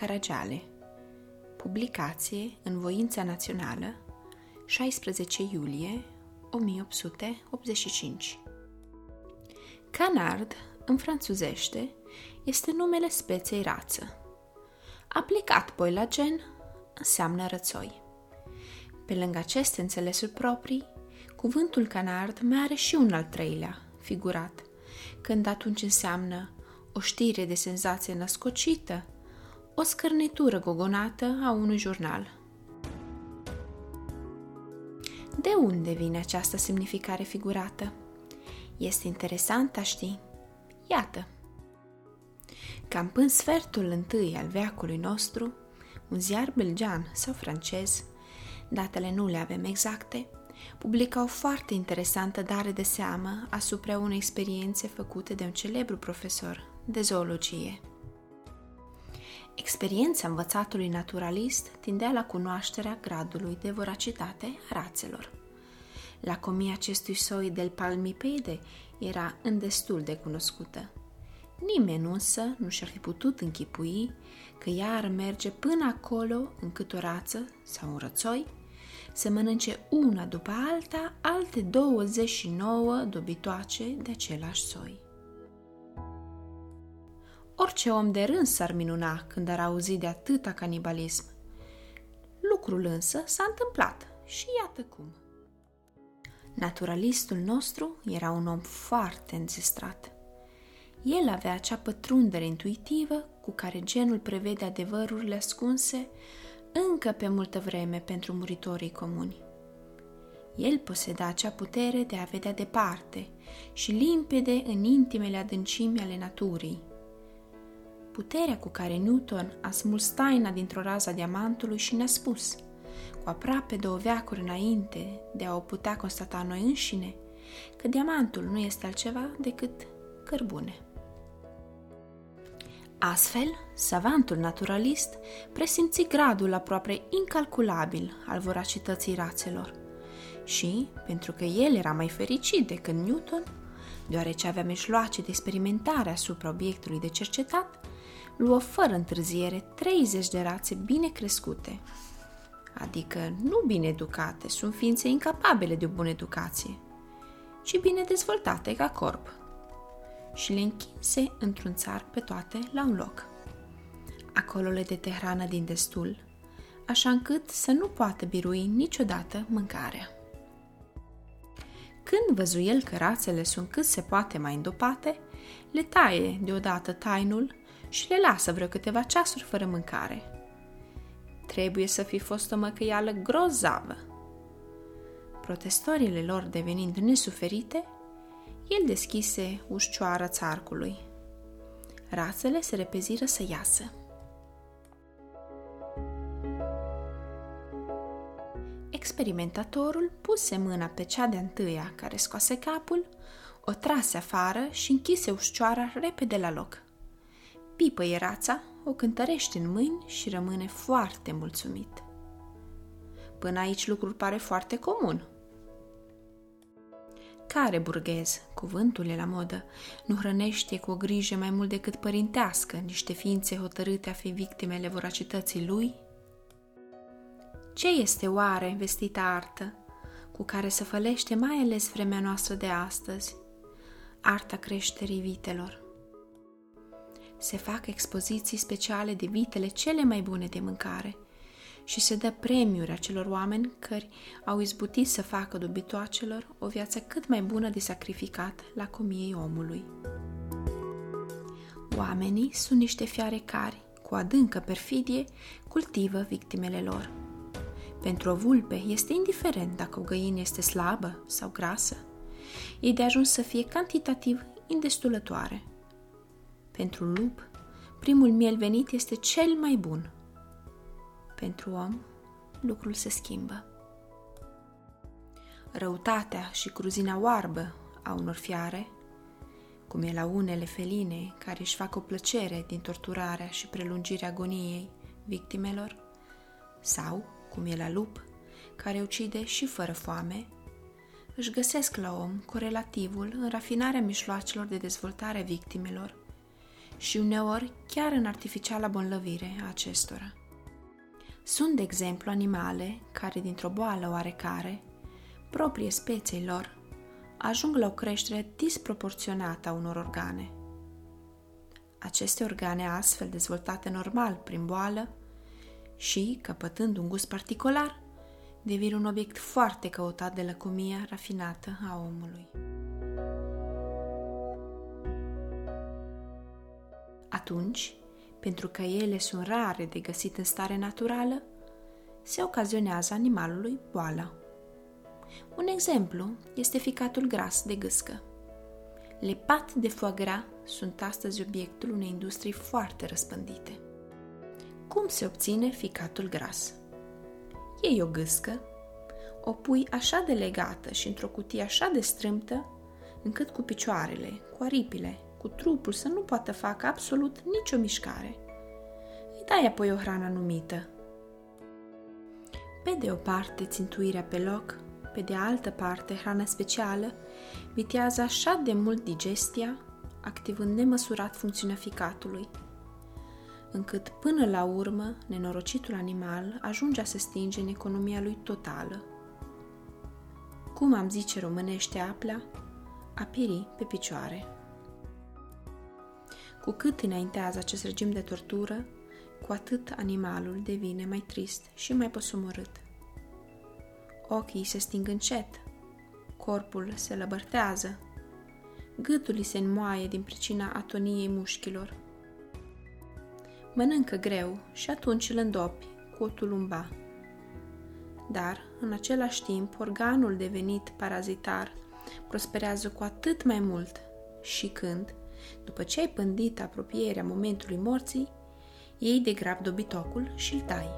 rățoi Ion Luca Caragiale Publicație în Voința Națională 16 iulie 1885 Canard, în franțuzește, este numele speței rață. Aplicat poi la gen, înseamnă rățoi. Pe lângă aceste înțelesuri proprii, cuvântul canard mai are și un al treilea, figurat, când atunci înseamnă o știre de senzație născocită, o scărnitură gogonată a unui jurnal. De unde vine această semnificare figurată? Este interesant a ști. Iată. Cam până sfertul întâi al veacului nostru, un ziar belgian sau francez, datele nu le avem exacte, publica o foarte interesantă dare de seamă asupra unei experiențe făcute de un celebru profesor de zoologie. Experiența învățatului naturalist tindea la cunoașterea gradului de voracitate a rațelor. Lacomia acestui soi del palmipede era îndestul de cunoscută. Nimeni însă nu și-ar fi putut închipui că ea ar merge până acolo încât o rață sau un rățoi să mănânce una după alta alte 29 dobitoace de același soi. Orice om de rând s-ar minuna când ar auzi de atâta canibalism. Lucrul însă s-a întâmplat și iată cum. Naturalistul nostru era un om foarte înzestrat. El avea acea pătrundere intuitivă cu care genul prevede adevărurile ascunse încă pe multă vreme pentru muritorii comuni. El poseda acea putere de a vedea departe și limpede în intimele adâncimi ale naturii, puterea cu care Newton a smuls taina dintr-o rază diamantului și ne-a spus, cu aproape două veacuri înainte de a o putea constata noi înșine, că diamantul nu este altceva decât cărbune. Astfel, savantul naturalist presimți gradul aproape incalculabil al voracității rațelor și, pentru că el era mai fericit decât Newton, deoarece avea mijloace de experimentare asupra obiectului de cercetat, luă fără întârziere 30 de rațe bine crescute, adică nu bine educate, sunt ființe incapabile de o bună educație, ci bine dezvoltate ca corp, și le închinse într-un țar pe toate la un loc. Acolo le dete hrană din destul, așa încât să nu poată birui niciodată mâncarea. Când văzu el că rațele sunt cât se poate mai îndopate, le taie deodată tainul și le lasă vreo câteva ceasuri fără mâncare. Trebuie să fi fost o măcăială grozavă. Protestorile lor devenind nesuferite, el deschise ușcioara țarcului. Rațele se repeziră să iasă. Experimentatorul puse mâna pe cea de întâia care scoase capul, o trase afară și închise ușcioara repede la loc. Pipă rața, o cântărește în mâini și rămâne foarte mulțumit. Până aici lucrul pare foarte comun. Care burghez, cuvântul e la modă, nu hrănește cu o grijă mai mult decât părintească niște ființe hotărâte a fi victimele voracității lui? Ce este oare vestita artă, cu care să fălește mai ales vremea noastră de astăzi, arta creșterii vitelor? Se fac expoziții speciale de vitele cele mai bune de mâncare și se dă premiuri acelor oameni care au izbutit să facă dubitoacelor o viață cât mai bună de sacrificat la comiei omului. Oamenii sunt niște fiare care, cu adâncă perfidie, cultivă victimele lor. Pentru o vulpe este indiferent dacă o găină este slabă sau grasă. Ei de ajuns să fie cantitativ indestulătoare – pentru lup, primul miel venit este cel mai bun. Pentru om, lucrul se schimbă. Răutatea și cruzina oarbă a unor fiare, cum e la unele feline care își fac o plăcere din torturarea și prelungirea agoniei victimelor, sau, cum e la lup, care ucide și fără foame, își găsesc la om corelativul în rafinarea mișloacelor de dezvoltare a victimelor și uneori chiar în artificiala bonlăvire a acestora. Sunt, de exemplu, animale care, dintr-o boală oarecare, proprie speței lor, ajung la o creștere disproporționată a unor organe. Aceste organe astfel dezvoltate normal prin boală și, căpătând un gust particular, devin un obiect foarte căutat de lăcomia rafinată a omului. Atunci, pentru că ele sunt rare de găsit în stare naturală, se ocazionează animalului boala. Un exemplu este ficatul gras de gâscă. Le pat de foie gras sunt astăzi obiectul unei industrii foarte răspândite. Cum se obține ficatul gras? Iei o gâscă, o pui așa de legată și într-o cutie așa de strâmtă, încât cu picioarele, cu aripile, cu trupul să nu poată facă absolut nicio mișcare. Îi dai apoi o hrană numită. Pe de o parte, țintuirea pe loc, pe de altă parte, hrana specială, vitează așa de mult digestia, activând nemăsurat funcțiunea ficatului, încât până la urmă nenorocitul animal ajunge a se stinge în economia lui totală. Cum am zice românește aplea, a pieri pe picioare. Cu cât înaintează acest regim de tortură, cu atât animalul devine mai trist și mai posomorât. Ochii se sting încet, corpul se lăbărtează, gâtul îi se înmoaie din pricina atoniei mușchilor. Mănâncă greu și atunci îl îndopi cu o tulumba. Dar, în același timp, organul devenit parazitar prosperează cu atât mai mult și când, după ce ai pândit apropierea momentului morții, iei de grab dobitocul și îl tai.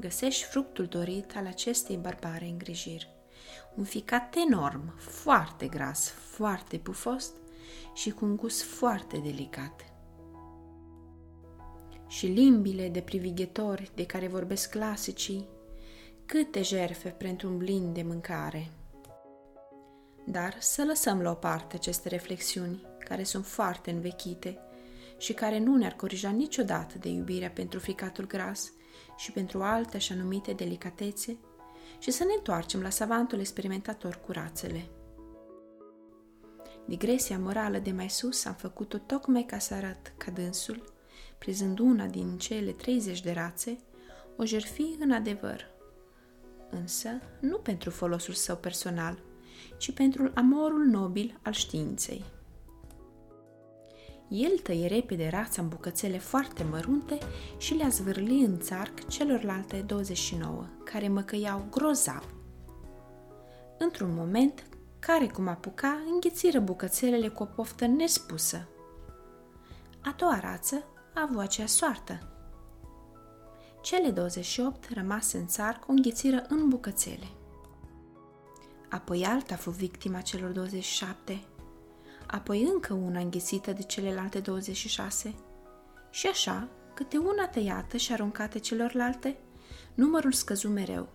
Găsești fructul dorit al acestei barbare îngrijiri. Un ficat enorm, foarte gras, foarte pufos și cu un gust foarte delicat. Și limbile de privighetori de care vorbesc clasicii, câte jerfe pentru un blin de mâncare – dar să lăsăm la o parte aceste reflexiuni, care sunt foarte învechite și care nu ne-ar corija niciodată de iubirea pentru ficatul gras și pentru alte așa numite delicatețe, și să ne întoarcem la savantul experimentator cu rațele. Digresia morală de mai sus am făcut-o tocmai ca să arăt ca dânsul, prezând una din cele 30 de rațe, o jerfi în adevăr, însă nu pentru folosul său personal – ci pentru amorul nobil al științei. El tăie repede rața în bucățele foarte mărunte și le-a zvârli în țarc celorlalte 29, care măcăiau grozav. Într-un moment, care cum apuca, înghițiră bucățelele cu o poftă nespusă. A doua rață a avut acea soartă. Cele 28 rămase în țarc o înghițiră în bucățele apoi alta fu victima celor 27, apoi încă una înghisită de celelalte 26 și așa, câte una tăiată și aruncată celorlalte, numărul scăzu mereu.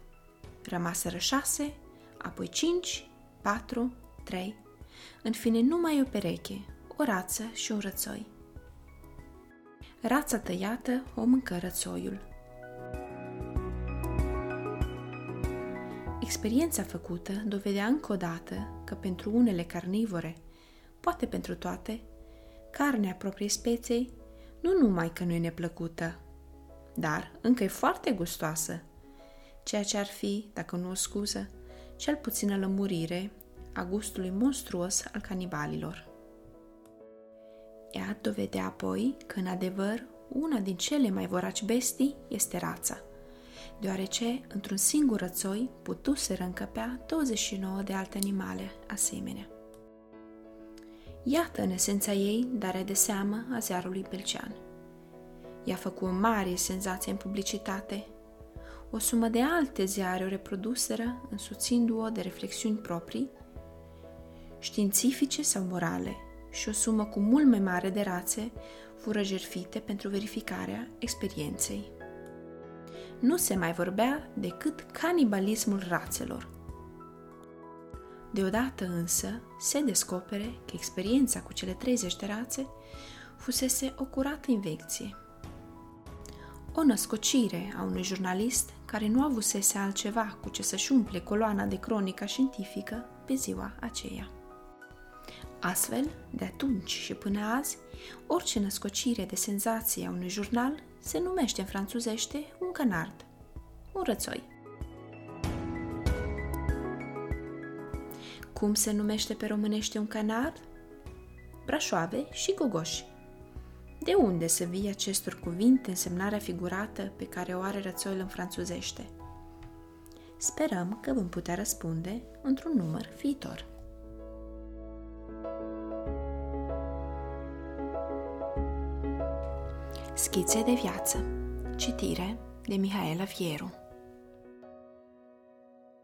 Rămaseră șase, apoi cinci, patru, trei, în fine numai o pereche, o rață și un rățoi. Rața tăiată o mâncă rățoiul. Experiența făcută dovedea încă o dată că pentru unele carnivore, poate pentru toate, carnea propriei speței nu numai că nu e neplăcută, dar încă e foarte gustoasă, ceea ce ar fi, dacă nu o scuză, cel puțină lămurire a gustului monstruos al canibalilor. Ea dovedea apoi că, în adevăr, una din cele mai voraci bestii este rața – deoarece într-un singur rățoi putuseră încăpea 29 de alte animale asemenea. Iată în esența ei darea de seamă a ziarului belcean. Ea făcut o mare senzație în publicitate. O sumă de alte ziare o reproduseră, însuțindu-o de reflexiuni proprii, științifice sau morale, și o sumă cu mult mai mare de rațe fură jerfite pentru verificarea experienței nu se mai vorbea decât canibalismul rațelor. Deodată însă se descopere că experiența cu cele 30 de rațe fusese o curată invecție. O născocire a unui jurnalist care nu avusese altceva cu ce să-și umple coloana de cronica științifică pe ziua aceea. Astfel, de atunci și până azi, orice născocire de senzație a unui jurnal se numește în franțuzește un canard, un rățoi. Cum se numește pe românește un canard? Brașoave și gogoși. De unde să vii acestor cuvinte însemnarea figurată pe care o are rățoiul în franțuzește? Sperăm că vom putea răspunde într-un număr viitor. Schițe de viață. Citire de Mihaela Vieru